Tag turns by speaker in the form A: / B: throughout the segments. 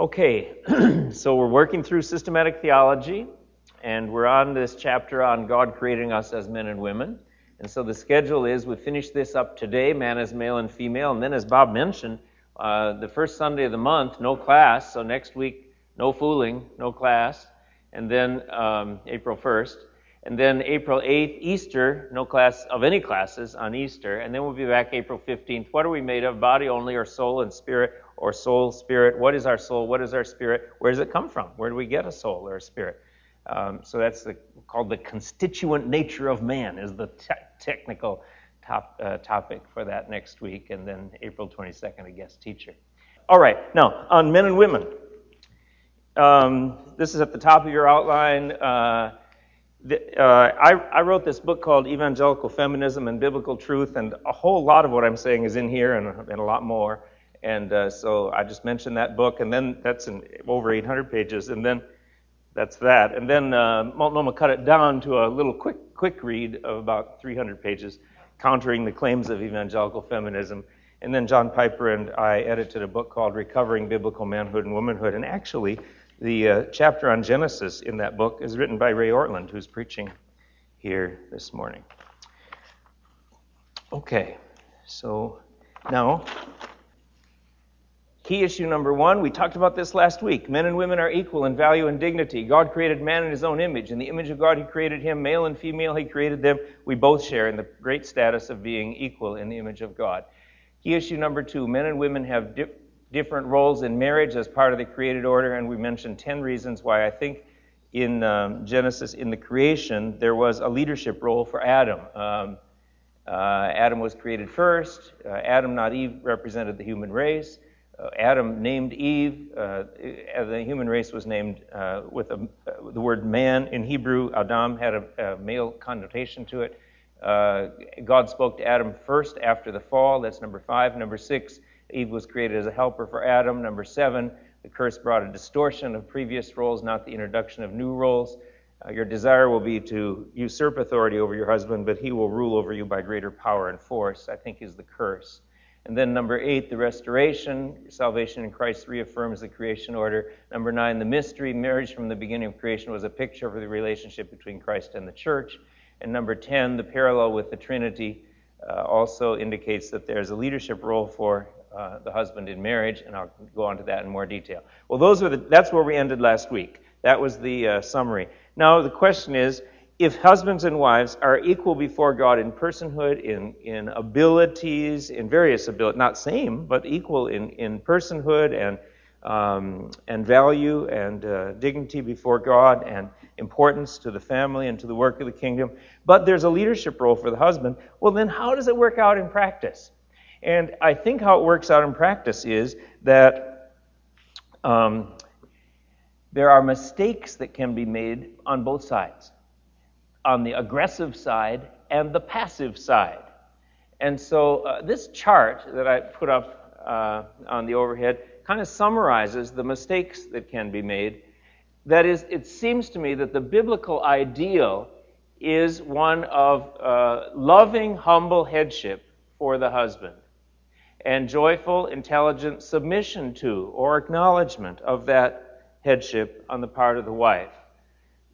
A: Okay, so we're working through systematic theology, and we're on this chapter on God creating us as men and women. And so the schedule is we finish this up today, man as male and female, and then as Bob mentioned, uh, the first Sunday of the month, no class. So next week, no fooling, no class. And then um, April 1st. And then April 8th, Easter, no class of any classes on Easter. And then we'll be back April 15th. What are we made of? Body only, or soul and spirit, or soul, spirit? What is our soul? What is our spirit? Where does it come from? Where do we get a soul or a spirit? Um, so that's the, called the constituent nature of man, is the te- technical top, uh, topic for that next week. And then April 22nd, a guest teacher. All right, now on men and women. Um, this is at the top of your outline. Uh, the, uh, I, I, wrote this book called Evangelical Feminism and Biblical Truth, and a whole lot of what I'm saying is in here and, and a lot more. And uh, so I just mentioned that book, and then that's in over 800 pages, and then that's that. And then uh, Multnomah cut it down to a little quick, quick read of about 300 pages, countering the claims of evangelical feminism. And then John Piper and I edited a book called Recovering Biblical Manhood and Womanhood. And actually, the uh, chapter on Genesis in that book is written by Ray Ortlund, who's preaching here this morning. Okay, so now, key issue number one, we talked about this last week. Men and women are equal in value and dignity. God created man in his own image. In the image of God, he created him, male and female, he created them. We both share in the great status of being equal in the image of God. Key issue number two, men and women have di- different roles in marriage as part of the created order, and we mentioned 10 reasons why I think in um, Genesis, in the creation, there was a leadership role for Adam. Um, uh, Adam was created first. Uh, Adam, not Eve, represented the human race. Uh, Adam named Eve. Uh, the human race was named uh, with a, uh, the word man in Hebrew. Adam had a, a male connotation to it. God spoke to Adam first after the fall. That's number five. Number six, Eve was created as a helper for Adam. Number seven, the curse brought a distortion of previous roles, not the introduction of new roles. Uh, your desire will be to usurp authority over your husband, but he will rule over you by greater power and force, I think is the curse. And then number eight, the restoration. Salvation in Christ reaffirms the creation order. Number nine, the mystery. Marriage from the beginning of creation was a picture of the relationship between Christ and the church. And number 10, the parallel with the Trinity uh, also indicates that there's a leadership role for uh, the husband in marriage, and I'll go on to that in more detail. Well, those were the, that's where we ended last week. That was the uh, summary. Now, the question is if husbands and wives are equal before God in personhood, in, in abilities, in various abilities, not same, but equal in, in personhood and, um, and value and uh, dignity before God and importance to the family and to the work of the kingdom, but there's a leadership role for the husband, well, then how does it work out in practice? And I think how it works out in practice is that um, there are mistakes that can be made on both sides on the aggressive side and the passive side. And so uh, this chart that I put up uh, on the overhead kind of summarizes the mistakes that can be made. That is, it seems to me that the biblical ideal is one of uh, loving, humble headship for the husband and joyful, intelligent submission to or acknowledgement of that headship on the part of the wife.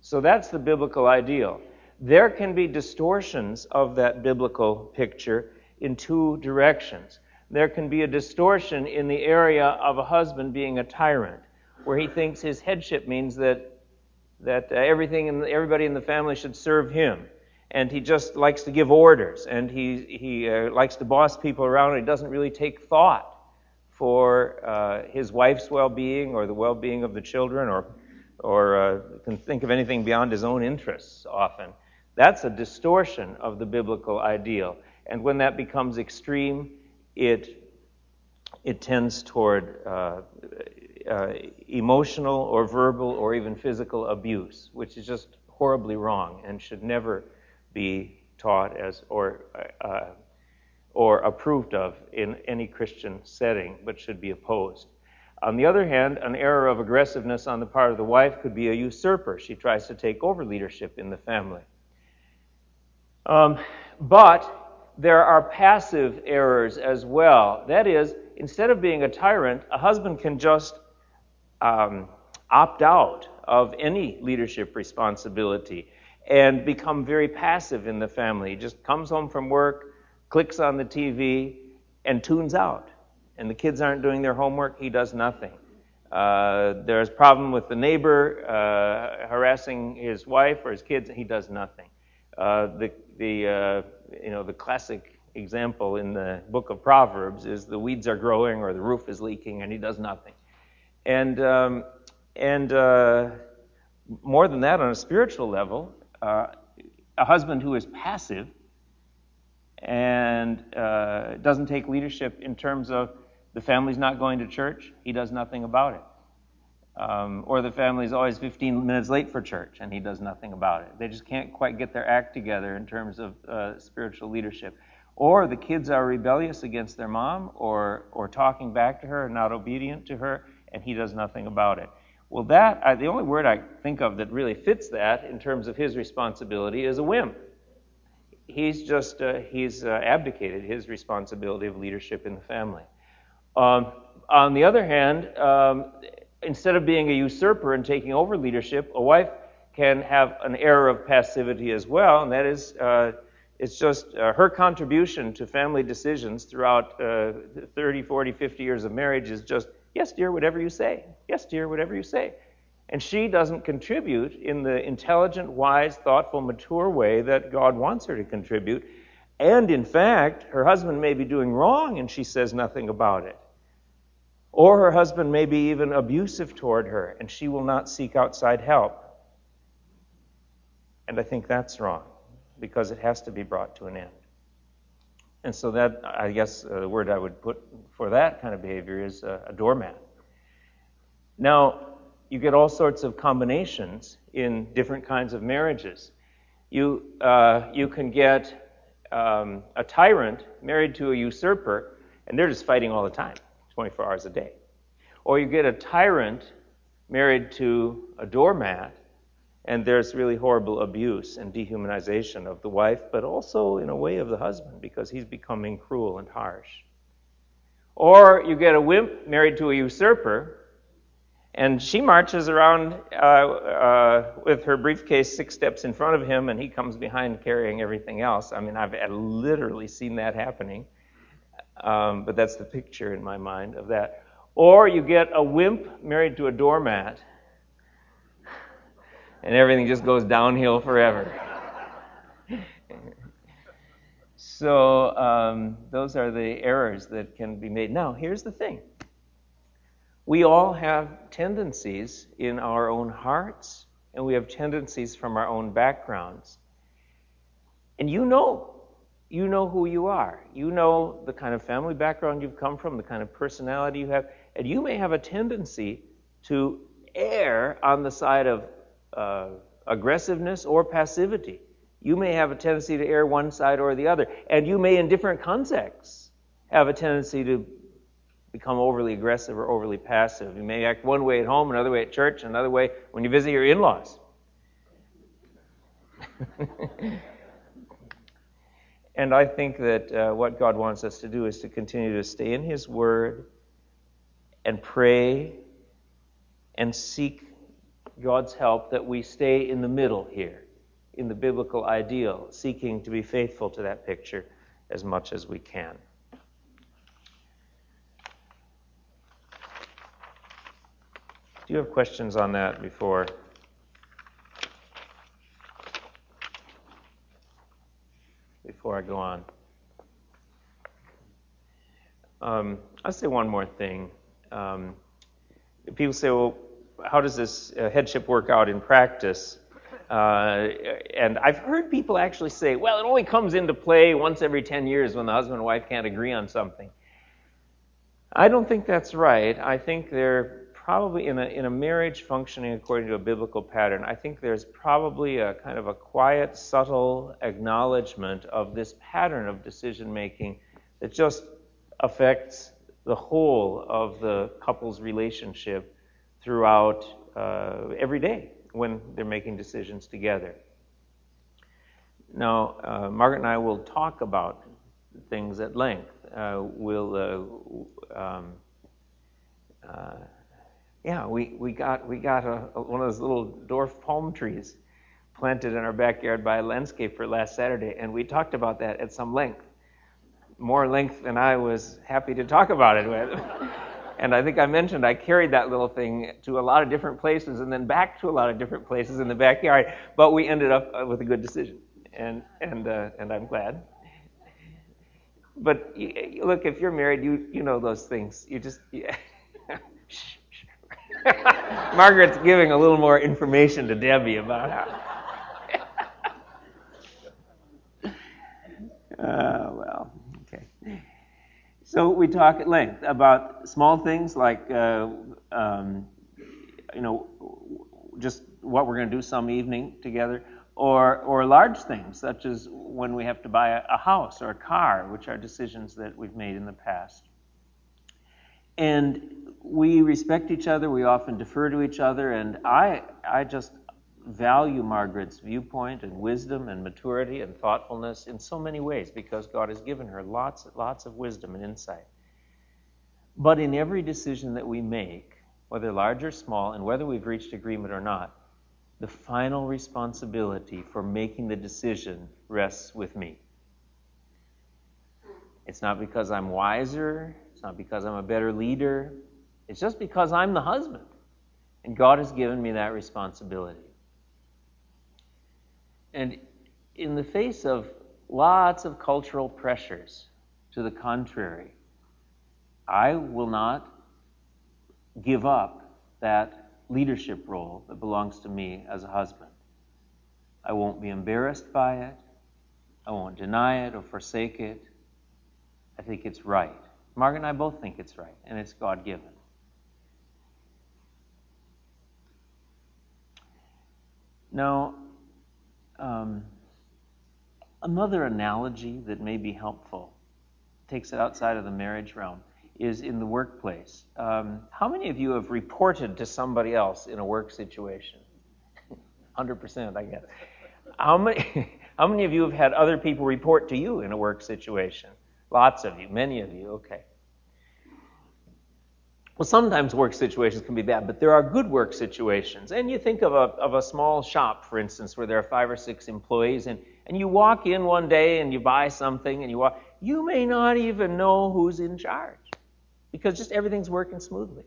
A: So that's the biblical ideal. There can be distortions of that biblical picture in two directions. There can be a distortion in the area of a husband being a tyrant, where he thinks his headship means that that uh, everything in the, everybody in the family should serve him and he just likes to give orders and he, he uh, likes to boss people around and he doesn't really take thought for uh, his wife's well-being or the well-being of the children or, or uh, can think of anything beyond his own interests often that's a distortion of the biblical ideal and when that becomes extreme it it tends toward uh, uh, emotional or verbal or even physical abuse which is just horribly wrong and should never be taught as or uh, or approved of in any Christian setting, but should be opposed. On the other hand, an error of aggressiveness on the part of the wife could be a usurper. She tries to take over leadership in the family. Um, but there are passive errors as well. That is, instead of being a tyrant, a husband can just um, opt out of any leadership responsibility and become very passive in the family. He just comes home from work, clicks on the TV, and tunes out. And the kids aren't doing their homework, he does nothing. Uh, there's a problem with the neighbor uh, harassing his wife or his kids, he does nothing. Uh, the the uh, you know the classic example in the book of Proverbs is the weeds are growing or the roof is leaking and he does nothing. And um, and uh, more than that, on a spiritual level, uh, a husband who is passive and uh, doesn't take leadership in terms of the family's not going to church, he does nothing about it. Um, or the family's always 15 minutes late for church and he does nothing about it. They just can't quite get their act together in terms of uh, spiritual leadership. Or the kids are rebellious against their mom or, or talking back to her and not obedient to her, and he does nothing about it. Well, that, I, the only word I think of that really fits that in terms of his responsibility is a whim. He's just, uh, he's uh, abdicated his responsibility of leadership in the family. Um, on the other hand, um, instead of being a usurper and taking over leadership, a wife can have an air of passivity as well, and that is, uh, it's just uh, her contribution to family decisions throughout uh, 30, 40, 50 years of marriage is just Yes, dear, whatever you say. Yes, dear, whatever you say. And she doesn't contribute in the intelligent, wise, thoughtful, mature way that God wants her to contribute. And in fact, her husband may be doing wrong and she says nothing about it. Or her husband may be even abusive toward her and she will not seek outside help. And I think that's wrong because it has to be brought to an end. And so that, I guess, uh, the word I would put for that kind of behavior is uh, a doormat. Now, you get all sorts of combinations in different kinds of marriages. You, uh, you can get um, a tyrant married to a usurper, and they're just fighting all the time, 24 hours a day. Or you get a tyrant married to a doormat, and there's really horrible abuse and dehumanization of the wife, but also in a way of the husband because he's becoming cruel and harsh. Or you get a wimp married to a usurper, and she marches around uh, uh, with her briefcase six steps in front of him, and he comes behind carrying everything else. I mean, I've literally seen that happening, um, but that's the picture in my mind of that. Or you get a wimp married to a doormat and everything just goes downhill forever. so, um, those are the errors that can be made. Now, here's the thing we all have tendencies in our own hearts, and we have tendencies from our own backgrounds. And you know. You know who you are. You know the kind of family background you've come from, the kind of personality you have, and you may have a tendency to err on the side of uh, aggressiveness or passivity. You may have a tendency to err one side or the other, and you may, in different contexts, have a tendency to become overly aggressive or overly passive. You may act one way at home, another way at church, another way when you visit your in laws. and I think that uh, what God wants us to do is to continue to stay in His Word and pray and seek God's help that we stay in the middle here, in the biblical ideal, seeking to be faithful to that picture as much as we can. Do you have questions on that before? Before I go on, um, I'll say one more thing. Um, people say, well, how does this uh, headship work out in practice? Uh, and I've heard people actually say, well, it only comes into play once every 10 years when the husband and wife can't agree on something. I don't think that's right. I think they're probably in a, in a marriage functioning according to a biblical pattern, I think there's probably a kind of a quiet, subtle acknowledgement of this pattern of decision making that just affects the whole of the couple's relationship throughout uh, every day when they're making decisions together. Now, uh, Margaret and I will talk about things at length. Uh, we'll, uh, um, uh, Yeah, we, we got, we got a, a, one of those little dwarf palm trees planted in our backyard by a landscaper last Saturday, and we talked about that at some length. More length than I was happy to talk about it with. and I think I mentioned I carried that little thing to a lot of different places and then back to a lot of different places in the backyard, but we ended up uh, with a good decision, and, and, uh, and I'm glad. But look, if you're married, you, you know those things. You just. Yeah. Margaret's giving a little more information to Debbie about how. uh, well, okay. So we talk at length about small things like, uh, um, you know, just what we're going to do some evening together, or, or large things such as when we have to buy a, a house or a car, which are decisions that we've made in the past. And we respect each other, we often defer to each other, and I, I just value Margaret's viewpoint and wisdom and maturity and thoughtfulness in so many ways because God has given her lots, lots of wisdom and insight. But in every decision that we make, whether large or small, and whether we've reached agreement or not, the final responsibility for making the decision rests with me. It's not because I'm wiser, it's not because I'm a better leader, it's just because I'm the husband. And God has given me that responsibility. And in the face of lots of cultural pressures to the contrary, I will not give up that leadership role that belongs to me as a husband. I won't be embarrassed by it. I won't deny it or forsake it. I think it's right. Margaret and I both think it's right, and it's God given. Now, um, another analogy that may be helpful takes it outside of the marriage realm is in the workplace. Um, how many of you have reported to somebody else in a work situation? 100%, I guess. How many, how many of you have had other people report to you in a work situation? Lots of you, many of you, okay. Well, sometimes work situations can be bad, but there are good work situations. And you think of a, of a small shop, for instance, where there are five or six employees, and, and you walk in one day and you buy something, and you walk, you may not even know who's in charge because just everything's working smoothly.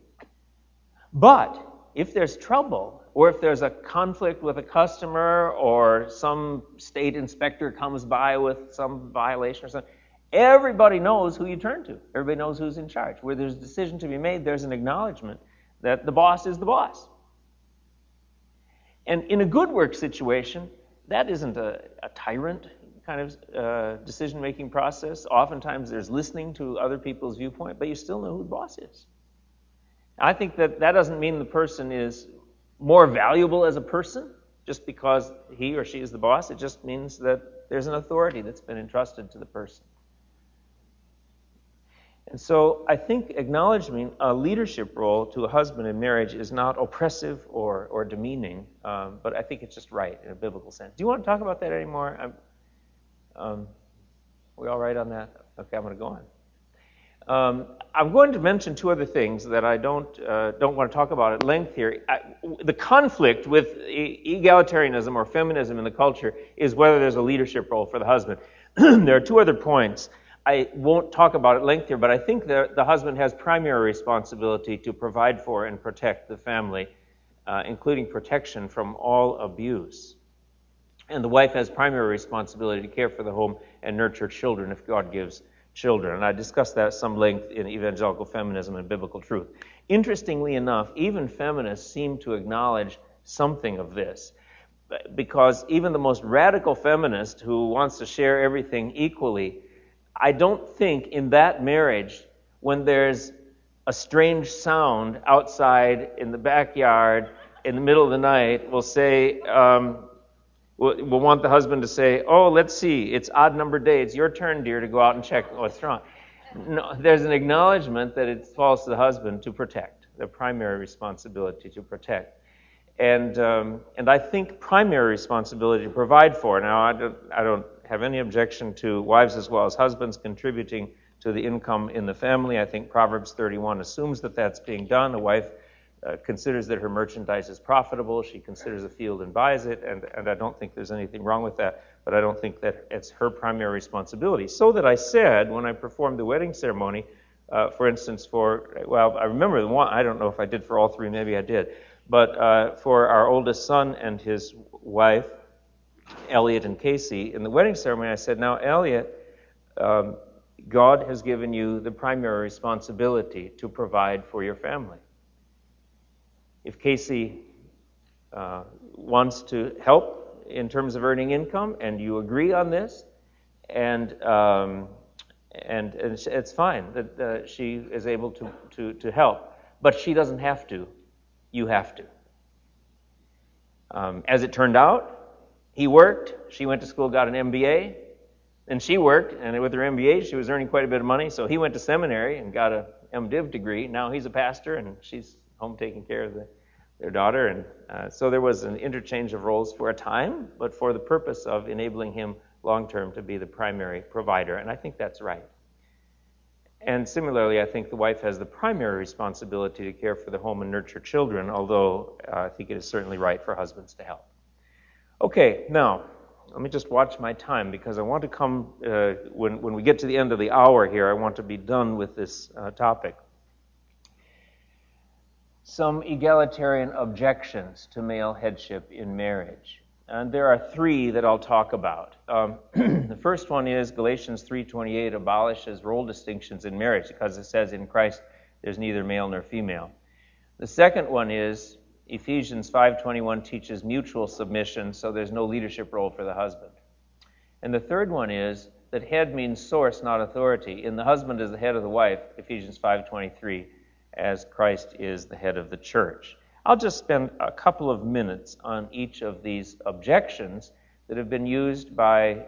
A: But if there's trouble, or if there's a conflict with a customer, or some state inspector comes by with some violation or something, Everybody knows who you turn to. Everybody knows who's in charge. Where there's a decision to be made, there's an acknowledgement that the boss is the boss. And in a good work situation, that isn't a, a tyrant kind of uh, decision making process. Oftentimes there's listening to other people's viewpoint, but you still know who the boss is. I think that that doesn't mean the person is more valuable as a person just because he or she is the boss. It just means that there's an authority that's been entrusted to the person. And so I think acknowledging a leadership role to a husband in marriage is not oppressive or, or demeaning, um, but I think it's just right in a biblical sense. Do you want to talk about that anymore? Um, we all right on that? Okay, I'm going to go on. Um, I'm going to mention two other things that I don't uh, don't want to talk about at length here. I, the conflict with egalitarianism or feminism in the culture is whether there's a leadership role for the husband. there are two other points. I won't talk about it length here, but I think the, the husband has primary responsibility to provide for and protect the family, uh, including protection from all abuse. And the wife has primary responsibility to care for the home and nurture children if God gives children. And I discussed that at some length in Evangelical Feminism and Biblical Truth. Interestingly enough, even feminists seem to acknowledge something of this. Because even the most radical feminist who wants to share everything equally I don't think in that marriage, when there's a strange sound outside in the backyard in the middle of the night, we'll say, um, we'll, we'll want the husband to say, Oh, let's see, it's odd number day. It's your turn, dear, to go out and check what's wrong. No, there's an acknowledgement that it falls to the husband to protect, the primary responsibility to protect. And, um, and I think primary responsibility to provide for. Now, I don't, I don't have any objection to wives as well as husbands contributing to the income in the family. I think Proverbs 31 assumes that that's being done. A wife uh, considers that her merchandise is profitable. She considers a field and buys it, and, and I don't think there's anything wrong with that, but I don't think that it's her primary responsibility. So that I said when I performed the wedding ceremony, uh, for instance, for, well, I remember the one, I don't know if I did for all three, maybe I did, but uh, for our oldest son and his wife, Elliot and Casey, in the wedding ceremony, I said, Now, Elliot, um, God has given you the primary responsibility to provide for your family. If Casey uh, wants to help in terms of earning income, and you agree on this, and um, and, and it's fine that uh, she is able to, to, to help, but she doesn't have to. You have to. Um, as it turned out, he worked. She went to school, got an MBA. and she worked, and with her MBA, she was earning quite a bit of money. So he went to seminary and got a MDiv degree. Now he's a pastor, and she's home taking care of the, their daughter. And uh, so there was an interchange of roles for a time, but for the purpose of enabling him long term to be the primary provider. And I think that's right. And similarly, I think the wife has the primary responsibility to care for the home and nurture children, although uh, I think it is certainly right for husbands to help. Okay, now, let me just watch my time because I want to come, uh, when, when we get to the end of the hour here, I want to be done with this uh, topic. Some egalitarian objections to male headship in marriage. And there are three that I'll talk about. Um, the first one is Galatians 3:28 abolishes role distinctions in marriage because it says in Christ there's neither male nor female. The second one is Ephesians 5:21 teaches mutual submission, so there's no leadership role for the husband. And the third one is that head means source, not authority. And the husband is the head of the wife, Ephesians 5:23, as Christ is the head of the church. I'll just spend a couple of minutes on each of these objections that have been used by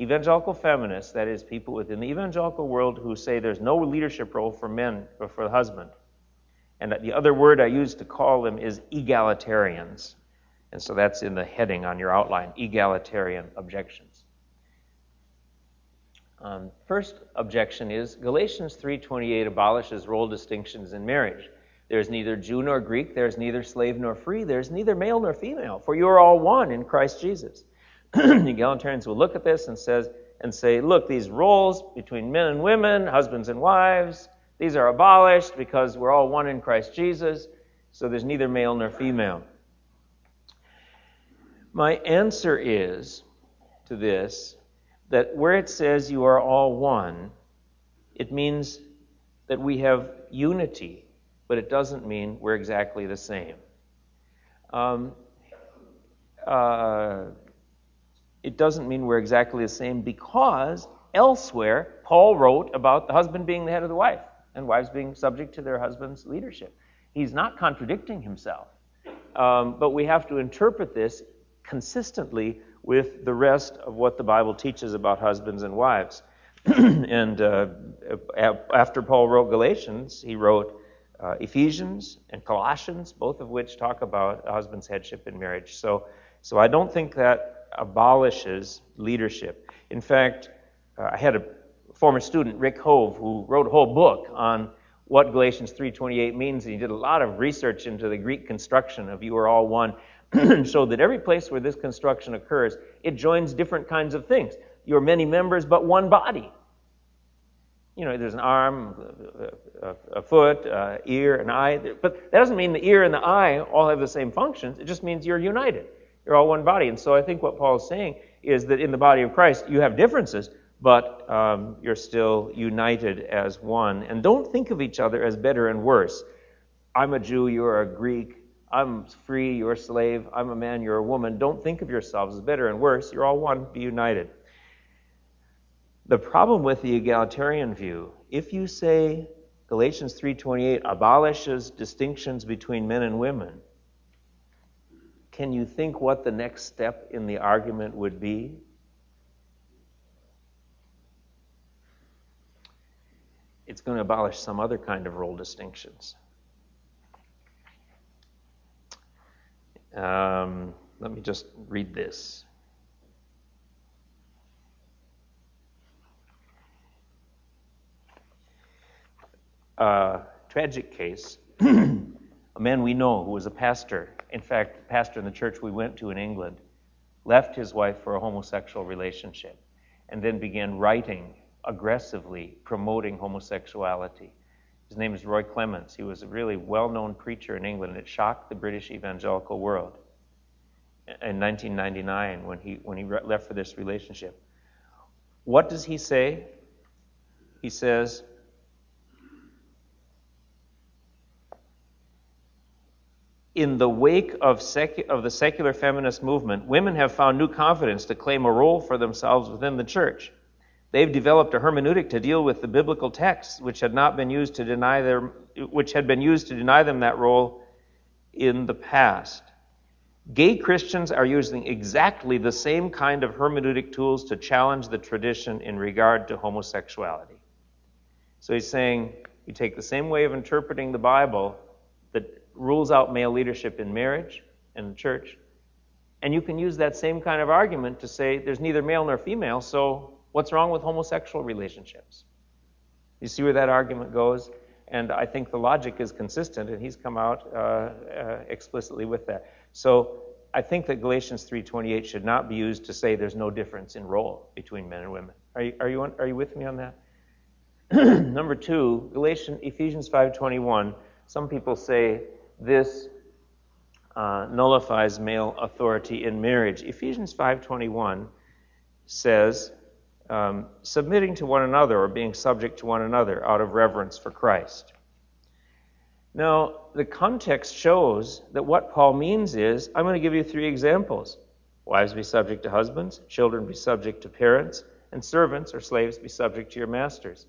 A: evangelical feminists, that is, people within the evangelical world who say there's no leadership role for men or for the husband. And the other word I use to call them is egalitarians. And so that's in the heading on your outline egalitarian objections. Um, first objection is Galatians 3:28 abolishes role distinctions in marriage. There's neither Jew nor Greek, there's neither slave nor free, there's neither male nor female, for you are all one in Christ Jesus. Egalitarians will look at this and says and say, look, these roles between men and women, husbands and wives, these are abolished because we're all one in Christ Jesus, so there's neither male nor female. My answer is to this that where it says you are all one, it means that we have unity but it doesn't mean we're exactly the same. Um, uh, it doesn't mean we're exactly the same because elsewhere Paul wrote about the husband being the head of the wife and wives being subject to their husband's leadership. He's not contradicting himself. Um, but we have to interpret this consistently with the rest of what the Bible teaches about husbands and wives. and uh, after Paul wrote Galatians, he wrote uh, Ephesians and Colossians, both of which talk about husband's headship in marriage. So, so I don't think that abolishes leadership. In fact, uh, I had a former student, Rick Hove, who wrote a whole book on what Galatians 3:28 means, and he did a lot of research into the Greek construction of "you are all one," showed that every place where this construction occurs, it joins different kinds of things. You're many members, but one body. You know, there's an arm, a, a foot, a ear, an eye. But that doesn't mean the ear and the eye all have the same functions. It just means you're united. You're all one body. And so I think what Paul is saying is that in the body of Christ, you have differences, but um, you're still united as one. And don't think of each other as better and worse. I'm a Jew, you're a Greek. I'm free, you're a slave. I'm a man, you're a woman. Don't think of yourselves as better and worse. You're all one. Be united. The problem with the egalitarian view, if you say Galatians 3:28 abolishes distinctions between men and women, can you think what the next step in the argument would be? It's going to abolish some other kind of role distinctions. Um, let me just read this. uh, tragic case A man we know who was a pastor, in fact, pastor in the church we went to in England, left his wife for a homosexual relationship and then began writing aggressively promoting homosexuality. His name is Roy Clements. He was a really well known preacher in England, and it shocked the British evangelical world in 1999 when he, when he left for this relationship. What does he say? He says, in the wake of, secu- of, the secular feminist movement, women have found new confidence to claim a role for themselves within the church. They've developed a hermeneutic to deal with the biblical texts, which had not been used to deny their, which had been used to deny them that role in the past. Gay Christians are using exactly the same kind of hermeneutic tools to challenge the tradition in regard to homosexuality. So he's saying you take the same way of interpreting the Bible that rules out male leadership in marriage and the church. And you can use that same kind of argument to say there's neither male nor female, so what's wrong with homosexual relationships? You see where that argument goes? And I think the logic is consistent, and he's come out uh, uh, explicitly with that. So I think that Galatians 3:28 should not be used to say there's no difference in role between men and women. Are you, are you, are you with me on that? Number two, Galatians, Ephesians 5:21. Some people say this uh, nullifies male authority in marriage. Ephesians 5:21 says, um, "Submitting to one another or being subject to one another out of reverence for Christ." Now, the context shows that what Paul means is, I'm going to give you three examples. Wives be subject to husbands, children be subject to parents, and servants or slaves be subject to your masters.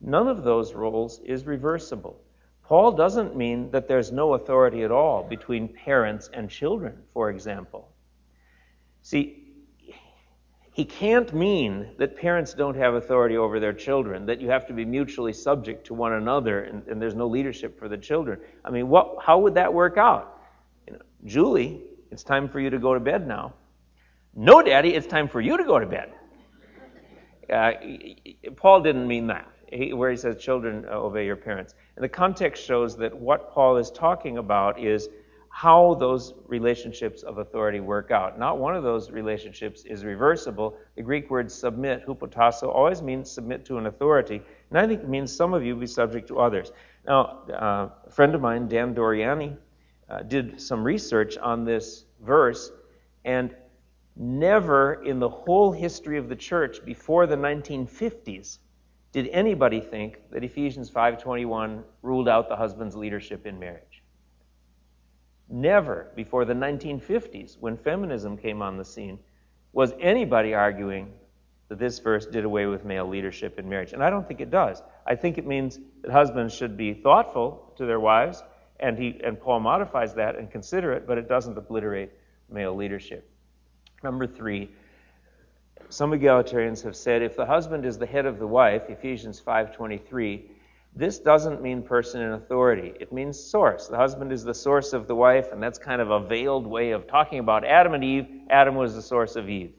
A: None of those roles is reversible. Paul doesn't mean that there's no authority at all between parents and children, for example. See, he can't mean that parents don't have authority over their children, that you have to be mutually subject to one another and, and there's no leadership for the children. I mean, what, how would that work out? You know, Julie, it's time for you to go to bed now. No, Daddy, it's time for you to go to bed. Uh, Paul didn't mean that, he, where he says, Children, uh, obey your parents. And the context shows that what Paul is talking about is how those relationships of authority work out. Not one of those relationships is reversible. The Greek word submit, hupotasso, always means submit to an authority. And I think it means some of you be subject to others. Now, uh, a friend of mine, Dan Doriani, uh, did some research on this verse, and never in the whole history of the church before the 1950s did anybody think that Ephesians 5:21 ruled out the husband's leadership in marriage. Never before the 1950s, when feminism came on the scene, was anybody arguing that this verse did away with male leadership in marriage. And I don't think it does. I think it means that husbands should be thoughtful to their wives, and he and Paul modifies that and consider it, but it doesn't obliterate male leadership. Number three, some egalitarians have said if the husband is the head of the wife, Ephesians 5:23, this doesn't mean person in authority. It means source. The husband is the source of the wife, and that's kind of a veiled way of talking about Adam and Eve. Adam was the source of Eve.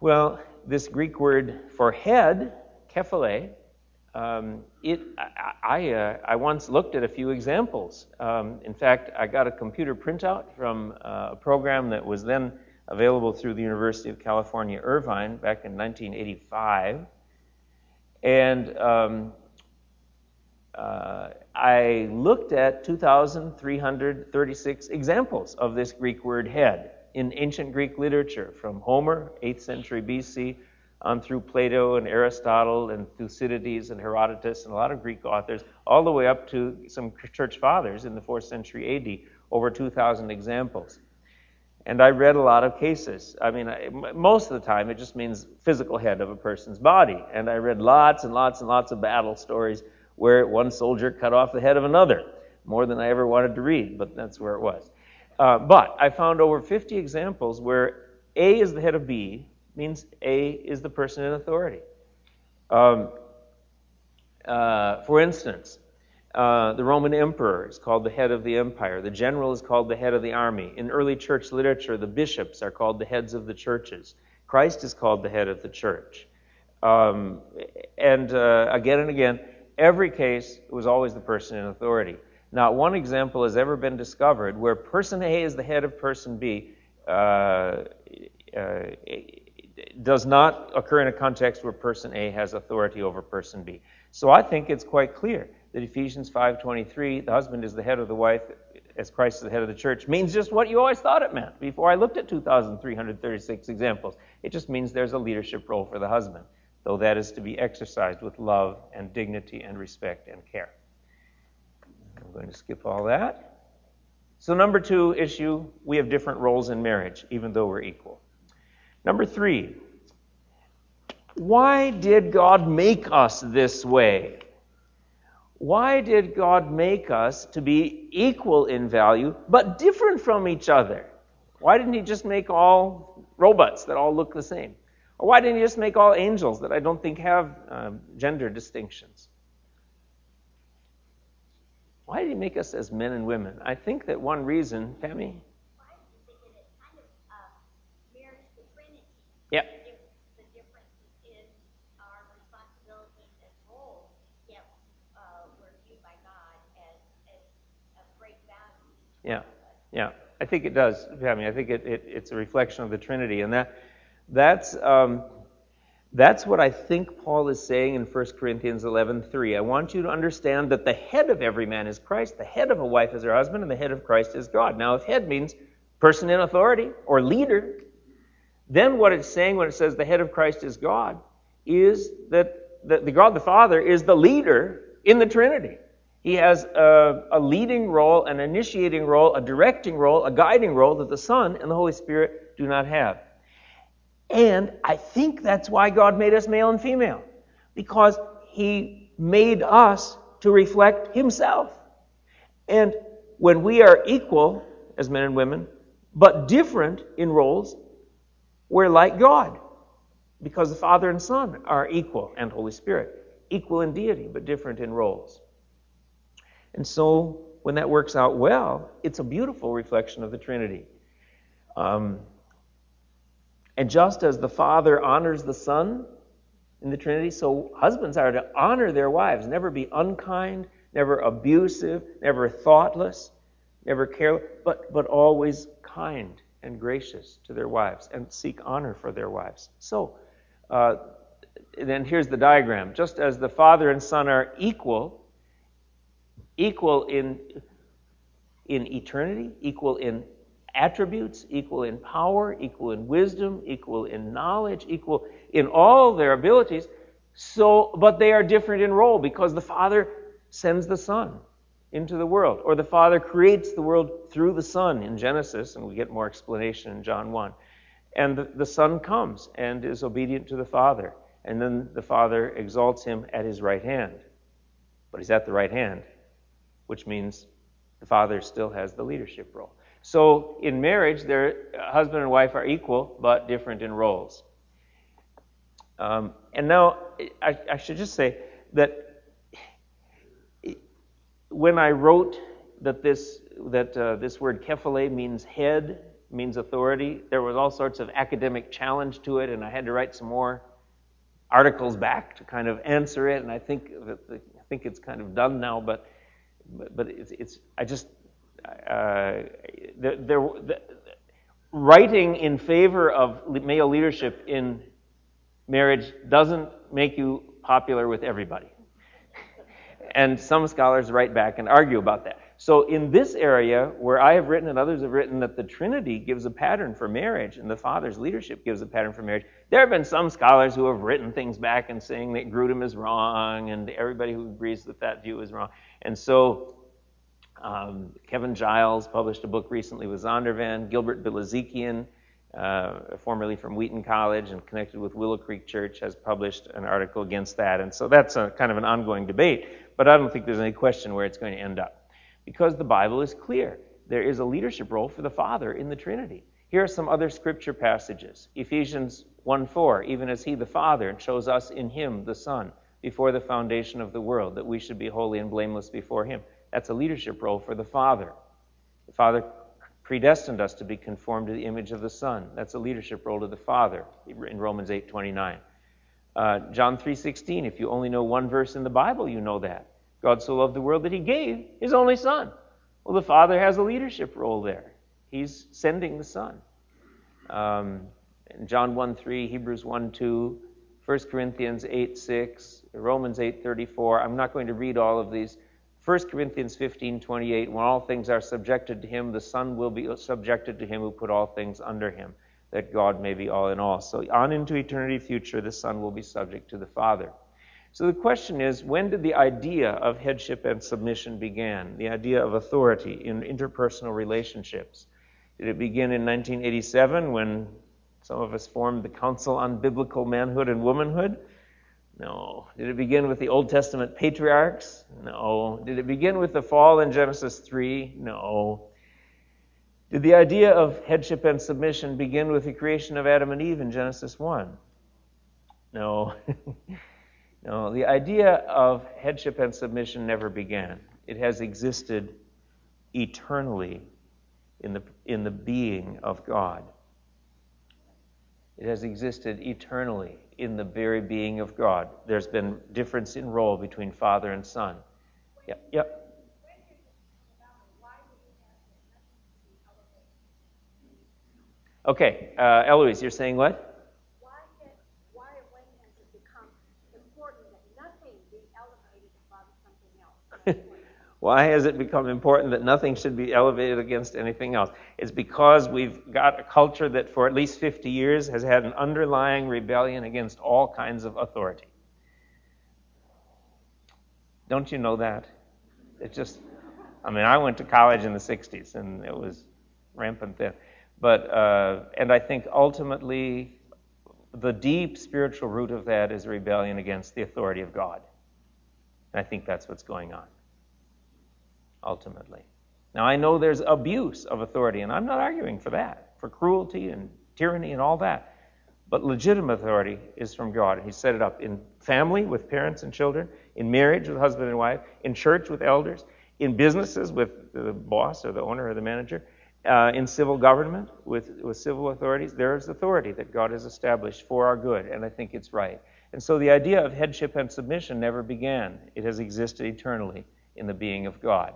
A: Well, this Greek word for head, kephale, um, it, I, I, uh, I, once looked at a few examples. Um, in fact, I got a computer printout from uh, a program that was then available through the University of California, Irvine, back in 1985. And um, uh, I looked at 2,336 examples of this Greek word head in ancient Greek literature, from Homer, 8th century BC, on through Plato and Aristotle and Thucydides and Herodotus and a lot of Greek authors, all the way up to some church fathers in the 4th century AD, over 2,000 examples. And I read a lot of cases. I mean, I, most of the time it just means physical head of a person's body. And I read lots and lots and lots of battle stories where one soldier cut off the head of another, more than I ever wanted to read, but that's where it was. Uh, but I found over 50 examples where A is the head of B, means A is the person in authority. Um, uh, for instance, uh, the Roman emperor is called the head of the empire. The general is called the head of the army. In early church literature, the bishops are called the heads of the churches. Christ is called the head of the church. Um, and uh, again and again, every case was always the person in authority. Not one example has ever been discovered where person A is the head of person B. Uh, uh, does not occur in a context where person A has authority over person B. So I think it's quite clear that Ephesians 5:23, the husband is the head of the wife as Christ is the head of the church, means just what you always thought it meant before I looked at 2,336 examples. It just means there's a leadership role for the husband, though that is to be exercised with love and dignity and respect and care. I'm going to skip all that. So, number two issue we have different roles in marriage, even though we're equal. Number three, why did God make us this way? Why did God make us to be equal in value, but different from each other? Why didn't He just make all robots that all look the same? Or why didn't He just make all angels that I don't think have um, gender distinctions? Why did He make us as men and women? I think that one reason, Tammy? Yep. Yeah, yeah. I think it does, I mean, I think it, it, it's a reflection of the Trinity, and that that's um, that's what I think Paul is saying in 1 Corinthians 11:3. I want you to understand that the head of every man is Christ, the head of a wife is her husband, and the head of Christ is God. Now, if head means person in authority or leader, then what it's saying when it says the head of Christ is God is that the, the God the Father is the leader in the Trinity. He has a, a, leading role, an initiating role, a directing role, a guiding role that the Son and the Holy Spirit do not have. And I think that's why God made us male and female, because He made us to reflect Himself. And when we are equal as men and women, but different in roles, we're like God, because the Father and Son are equal, and Holy Spirit, equal in deity, but different in roles. And so, when that works out well, it's a beautiful reflection of the Trinity. Um, and just as the Father honors the Son in the Trinity, so husbands are to honor their wives, never be unkind, never abusive, never thoughtless, never careless, but, but always kind and gracious to their wives and seek honor for their wives. So, uh, then here's the diagram. Just as the Father and Son are equal, equal in, in eternity, equal in attributes, equal in power, equal in wisdom, equal in knowledge, equal in all their abilities. So, but they are different in role because the Father sends the Son into the world, or the Father creates the world through the Son in Genesis, and we get more explanation in John 1. And the, the Son comes and is obedient to the Father, and then the Father exalts him at his right hand. But he's at the right hand which means the father still has the leadership role. So in marriage, their husband and wife are equal but different in roles. Um, and now I, I, should just say that when I wrote that this that uh, this word kephale means head, means authority, there was all sorts of academic challenge to it, and I had to write some more articles back to kind of answer it. And I think I think it's kind of done now, but but, but it's, it's, I just, uh, there, the, writing in favor of male leadership in marriage doesn't make you popular with everybody. and some scholars write back and argue about that. So, in this area where I have written and others have written that the Trinity gives a pattern for marriage and the Father's leadership gives a pattern for marriage, there have been some scholars who have written things back and saying that Grudem is wrong and everybody who agrees with that view is wrong. And so um, Kevin Giles published a book recently with Zondervan. Gilbert Bilezikian, uh, formerly from Wheaton College and connected with Willow Creek Church, has published an article against that. And so that's a, kind of an ongoing debate, but I don't think there's any question where it's going to end up. Because the Bible is clear. There is a leadership role for the Father in the Trinity. Here are some other scripture passages. Ephesians 1 4, even as He, the Father, chose us in Him, the Son before the foundation of the world, that we should be holy and blameless before Him. That's a leadership role for the Father. The Father predestined us to be conformed to the image of the Son. That's a leadership role to the Father in Romans 8:29. Uh, John 3:16. If you only know one verse in the Bible, you know that. God so loved the world that he gave his only Son. Well, the Father has a leadership role there. He's sending the Son. Um, John 1 3, Hebrews 1 2, 1 Corinthians 8 6, Romans 8 34. I'm not going to read all of these. 1 Corinthians 15 28, when all things are subjected to him, the Son will be subjected to him who put all things under him, that God may be all in all. So on into eternity future, the Son will be subject to the Father. So the question is, when did the idea of headship and submission begin? The idea of authority in interpersonal relationships. Did it begin in 1987 when some of us formed the Council on Biblical Manhood and Womanhood? No. Did it begin with the Old Testament patriarchs? No. Did it begin with the fall in Genesis 3? No. Did the idea of headship and submission begin with the creation of Adam and Eve in Genesis 1? No. No, the idea of headship and submission never began. It has existed eternally in the, in the being of God. It has existed eternally in the very being of God. There's been difference in role between father and son. Yep, yep. Okay, uh, Eloise, you're saying what? Why has it become important that nothing should be elevated against anything else? It's because we've got a culture that for at least 50 years has had an underlying rebellion against all kinds of authority. Don't you know that? It just, I mean, I went to college in the 60s and it was rampant then. But, uh, and I think ultimately the deep spiritual root of that is rebellion against the authority of God. And I think that's what's going on ultimately. Now, I know there's abuse of authority, and I'm not arguing for that, for cruelty and tyranny and all that. But legitimate authority is from God. He set it up in family with parents and children, in marriage with husband and wife, in church with elders, in businesses with the boss or the owner or the manager, uh, in civil government with, with civil authorities. There is authority that God has established for our good, and I think it's right. And so the idea of headship and submission never began, it has existed eternally in the being of God.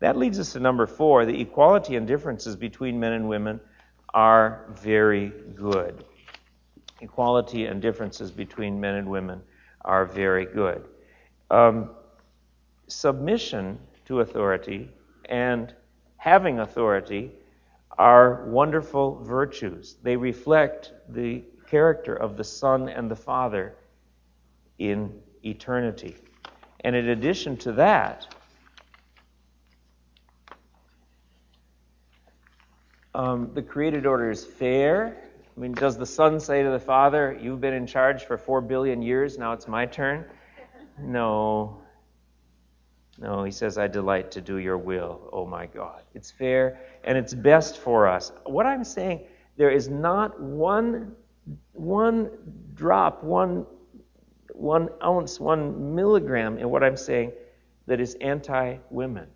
A: That leads us to number four. The equality and differences between men and women are very good. Equality and differences between men and women are very good. Um, submission to authority and having authority are wonderful virtues. They reflect the character of the Son and the Father in eternity. And in addition to that, Um, the created order is fair. I mean, does the son say to the father, You've been in charge for four billion years, now it's my turn? No. No, he says, I delight to do your will, oh my God. It's fair and it's best for us. What I'm saying, there is not one, one drop, one, one ounce, one milligram in what I'm saying that is anti women.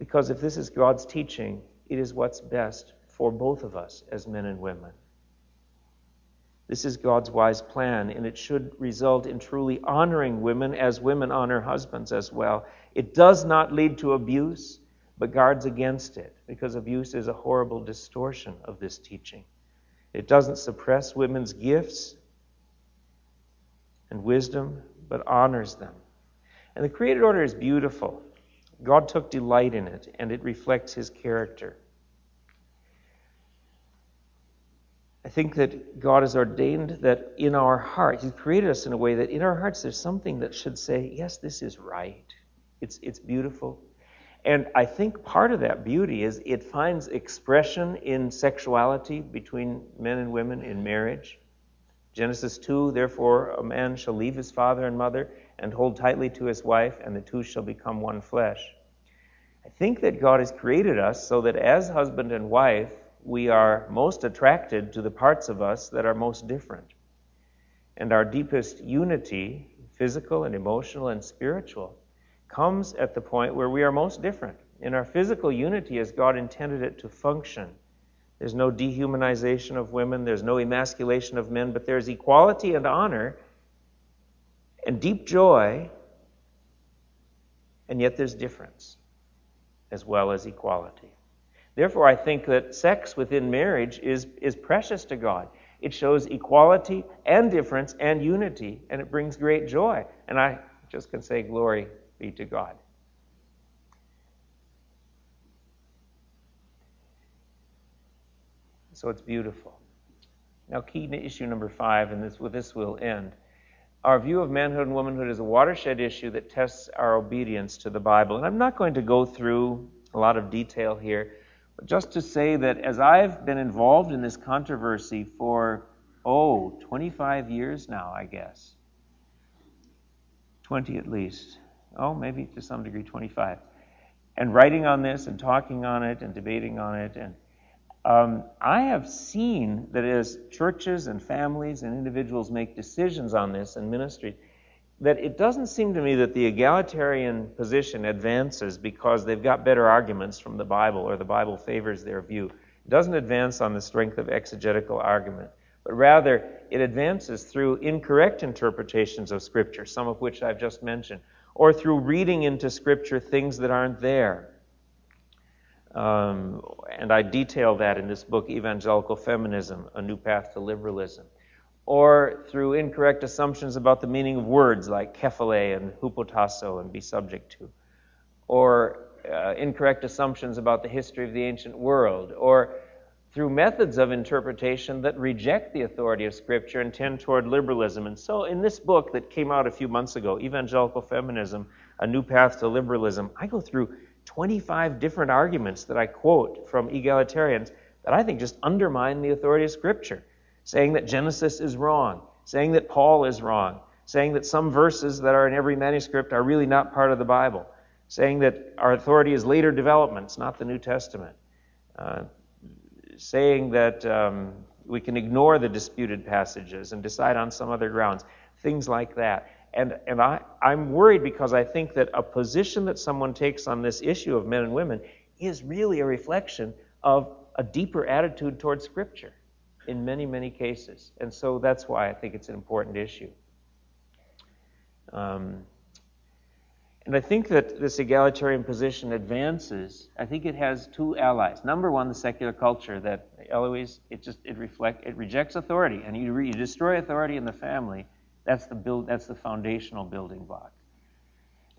A: Because if this is God's teaching, it is what's best for both of us as men and women. This is God's wise plan, and it should result in truly honoring women as women honor husbands as well. It does not lead to abuse, but guards against it, because abuse is a horrible distortion of this teaching. It doesn't suppress women's gifts and wisdom, but honors them. And the created order is beautiful. God took delight in it, and it reflects his character. I think that God has ordained that in our hearts, He's created us in a way that in our hearts there's something that should say, yes, this is right. It's, it's beautiful. And I think part of that beauty is it finds expression in sexuality between men and women in marriage. Genesis 2, therefore, a man shall leave his father and mother and hold tightly to his wife, and the two shall become one flesh. I think that God has created us so that as husband and wife, we are most attracted to the parts of us that are most different. And our deepest unity, physical and emotional and spiritual, comes at the point where we are most different. In our physical unity, as God intended it to function, there's no dehumanization of women, there's no emasculation of men, but there's equality and honor and deep joy, and yet there's difference as well as equality. Therefore, I think that sex within marriage is, is precious to God. It shows equality and difference and unity, and it brings great joy. And I just can say, Glory be to God. So it's beautiful. Now, key issue number five, and this, with this we'll end. Our view of manhood and womanhood is a watershed issue that tests our obedience to the Bible. And I'm not going to go through a lot of detail here, but just to say that as I've been involved in this controversy for, oh, 25 years now, I guess, 20 at least, oh, maybe to some degree 25, and writing on this and talking on it and debating on it and um, I have seen that as churches and families and individuals make decisions on this in ministry, that it doesn't seem to me that the egalitarian position advances because they've got better arguments from the Bible or the Bible favors their view. It doesn't advance on the strength of exegetical argument, but rather it advances through incorrect interpretations of Scripture, some of which I've just mentioned, or through reading into Scripture things that aren't there. Um, and I detail that in this book, Evangelical Feminism A New Path to Liberalism. Or through incorrect assumptions about the meaning of words like kephale and hupotasso and be subject to. Or uh, incorrect assumptions about the history of the ancient world. Or through methods of interpretation that reject the authority of Scripture and tend toward liberalism. And so, in this book that came out a few months ago, Evangelical Feminism A New Path to Liberalism, I go through 25 different arguments that I quote from egalitarians that I think just undermine the authority of Scripture, saying that Genesis is wrong, saying that Paul is wrong, saying that some verses that are in every manuscript are really not part of the Bible, saying that our authority is later developments, not the New Testament, uh, saying that um, we can ignore the disputed passages and decide on some other grounds, things like that. And, and I, I'm worried because I think that a position that someone takes on this issue of men and women is really a reflection of a deeper attitude towards Scripture in many, many cases. And so that's why I think it's an important issue. Um, and I think that this egalitarian position advances. I think it has two allies. Number one, the secular culture that Eloise it just it reflect it rejects authority, and you, re, you destroy authority in the family that's the build. That's the foundational building block.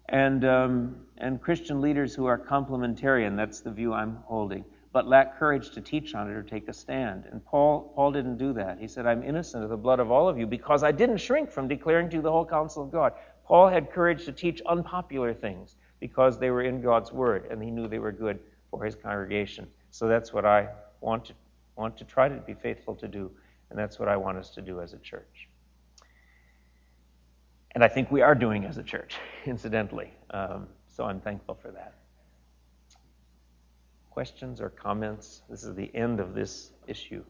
A: And um, and Christian leaders who are complementarian. That's the view I'm holding, but lack courage to teach on it or take a stand. And Paul Paul didn't do that. He said, "I'm innocent of the blood of all of you because I didn't shrink from declaring to you the whole counsel of God." Paul had courage to teach unpopular things because they were in God's word and he knew they were good for his congregation. So that's what I want to want to try to be faithful to do, and that's what I want us to do as a church. And I think we are doing as a church, incidentally. Um, so I'm thankful for that. Questions or comments? This is the end of this issue.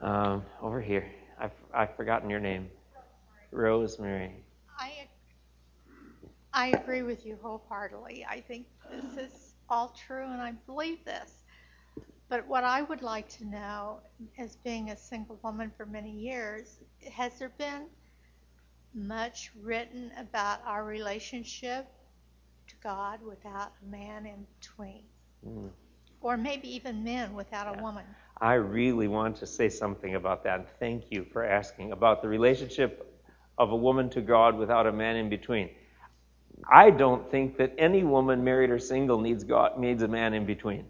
A: Um, over here. I've, I've forgotten your name. Rosemary.
B: I, I agree with you wholeheartedly. I think this is all true, and I believe this. But what I would like to know, as being a single woman for many years, has there been much written about our relationship to God without a man in between? Mm. Or maybe even men without yeah. a woman?
A: I really want to say something about that. Thank you for asking about the relationship of a woman to God without a man in between. I don't think that any woman, married or single, needs God needs a man in between.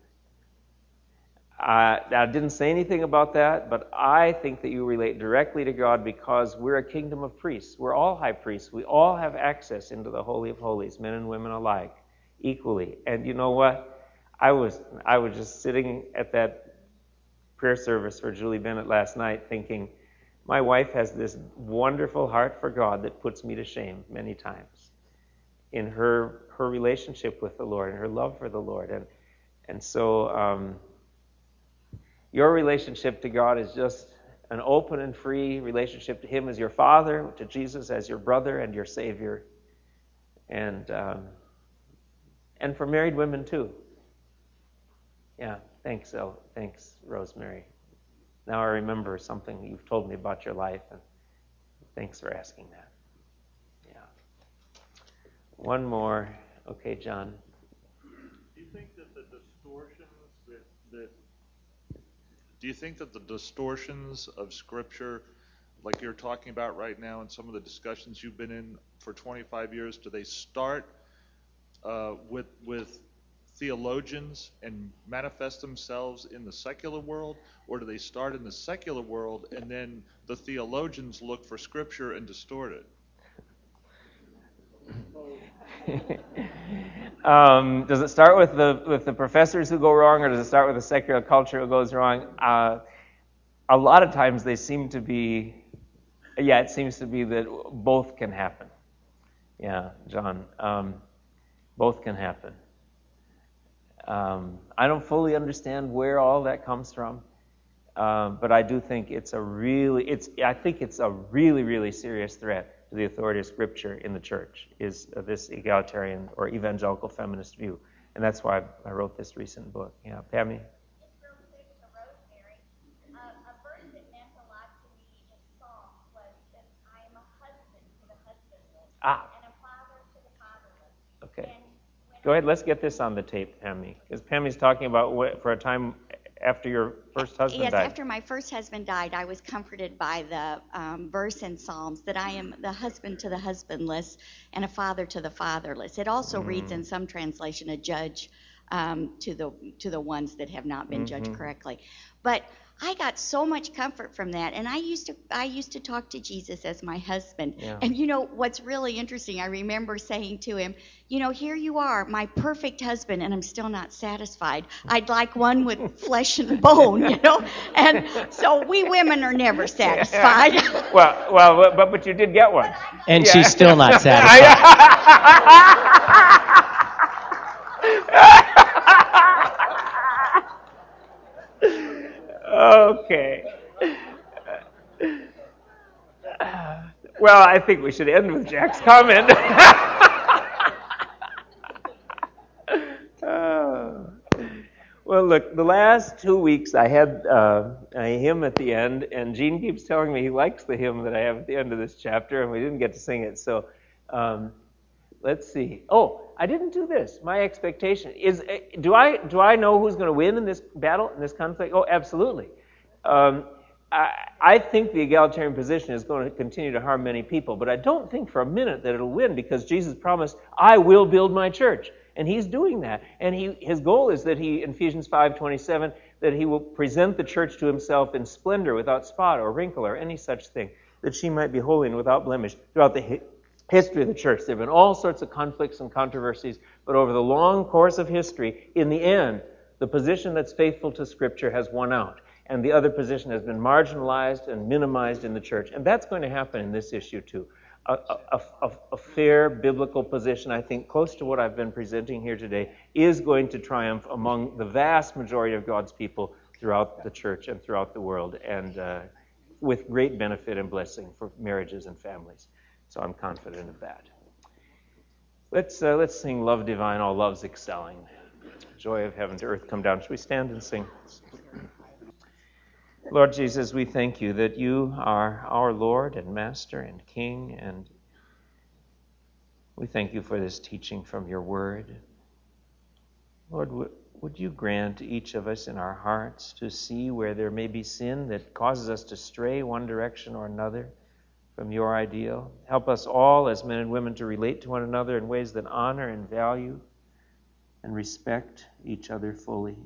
A: Uh, I didn't say anything about that, but I think that you relate directly to God because we're a kingdom of priests. We're all high priests. We all have access into the Holy of Holies, men and women alike, equally. And you know what? I was I was just sitting at that prayer service for Julie Bennett last night thinking, my wife has this wonderful heart for God that puts me to shame many times in her her relationship with the Lord and her love for the Lord. And and so um, your relationship to God is just an open and free relationship to Him as your Father, to Jesus as your brother and your Savior, and um, and for married women too. Yeah, thanks, El, thanks, Rosemary. now I remember something you've told me about your life, and thanks for asking that. Yeah. One more. Okay, John.
C: Do you think that the distortions that, that do you think that the distortions of Scripture, like you're talking about right now, and some of the discussions you've been in for 25 years, do they start uh, with with theologians and manifest themselves in the secular world, or do they start in the secular world and then the theologians look for Scripture and distort
A: it? um, does it start with the with the professors who go wrong, or does it start with the secular culture who goes wrong? Uh, a lot of times they seem to be, yeah, it seems to be that both can happen. Yeah, John, um, both can happen. Um, I don't fully understand where all that comes from, um, but I do think it's a really, it's, I think it's a really, really serious threat to the authority of Scripture in the church. Is uh, this egalitarian or evangelical feminist view, and that's why I wrote this recent book. Yeah, Pammy. Ah. Okay. Go ahead, let's get this on the tape, Pammy, because Pammy's talking about what, for a time after your first husband
D: yes,
A: died.
D: Yes, after my first husband died, I was comforted by the um, verse in Psalms that I am the husband to the husbandless and a father to the fatherless. It also mm. reads in some translation a judge um, to the to the ones that have not been mm-hmm. judged correctly. But I got so much comfort from that, and I used to I used to talk to Jesus as my husband.
A: Yeah.
D: And you know what's really interesting? I remember saying to him, "You know, here you are, my perfect husband, and I'm still not satisfied. I'd like one with flesh and bone, you know." And so we women are never satisfied.
A: well, well, but but you did get one.
E: And yeah. she's still not satisfied.
A: Okay. well, I think we should end with Jack's comment. well, look, the last two weeks I had uh, a hymn at the end, and Gene keeps telling me he likes the hymn that I have at the end of this chapter, and we didn't get to sing it. So um, let's see. Oh, I didn't do this. My expectation is eh, do I do I know who's going to win in this battle in this conflict? Oh, absolutely. Um, I, I think the egalitarian position is going to continue to harm many people, but I don't think for a minute that it'll win because Jesus promised, "I will build my church," and He's doing that. And he, His goal is that He, in Ephesians 5:27, that He will present the church to Himself in splendor, without spot or wrinkle or any such thing, that she might be holy and without blemish throughout the history of the church. There have been all sorts of conflicts and controversies, but over the long course of history, in the end, the position that's faithful to Scripture has won out, and the other position has been marginalized and minimized in the church. And that's going to happen in this issue, too. A, a, a, a, fair biblical position, I think, close to what I've been presenting here today, is going to triumph among the vast majority of God's people throughout the church and throughout the world, and uh, with great benefit and blessing for marriages and families. So I'm confident of that. Let's, uh, let's sing Love Divine, All Love's Excelling. Joy of heaven to earth come down. Should we stand and sing? Lord Jesus, we thank you that you are our Lord and Master and King, and we thank you for this teaching from your word. Lord, would you grant each of us in our hearts to see where there may be sin that causes us to stray one direction or another? From your ideal. Help us all as men and women to relate to one another in ways that honor and value and respect each other fully.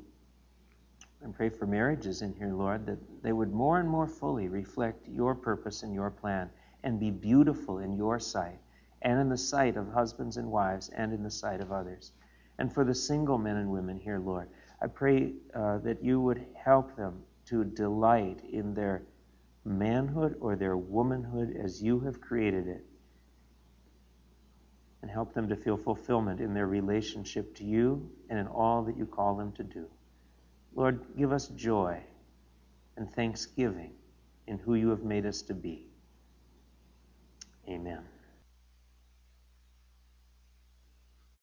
A: And pray for marriages in here, Lord, that they would more and more fully reflect your purpose and your plan and be beautiful in your sight and in the sight of husbands and wives and in the sight of others. And for the single men and women here, Lord, I pray uh, that you would help them to delight in their manhood or their womanhood as you have created it. And help them to feel fulfillment in their relationship to you and in all that you call them to do. Lord, give us joy and thanksgiving in who you have made us to be. Amen.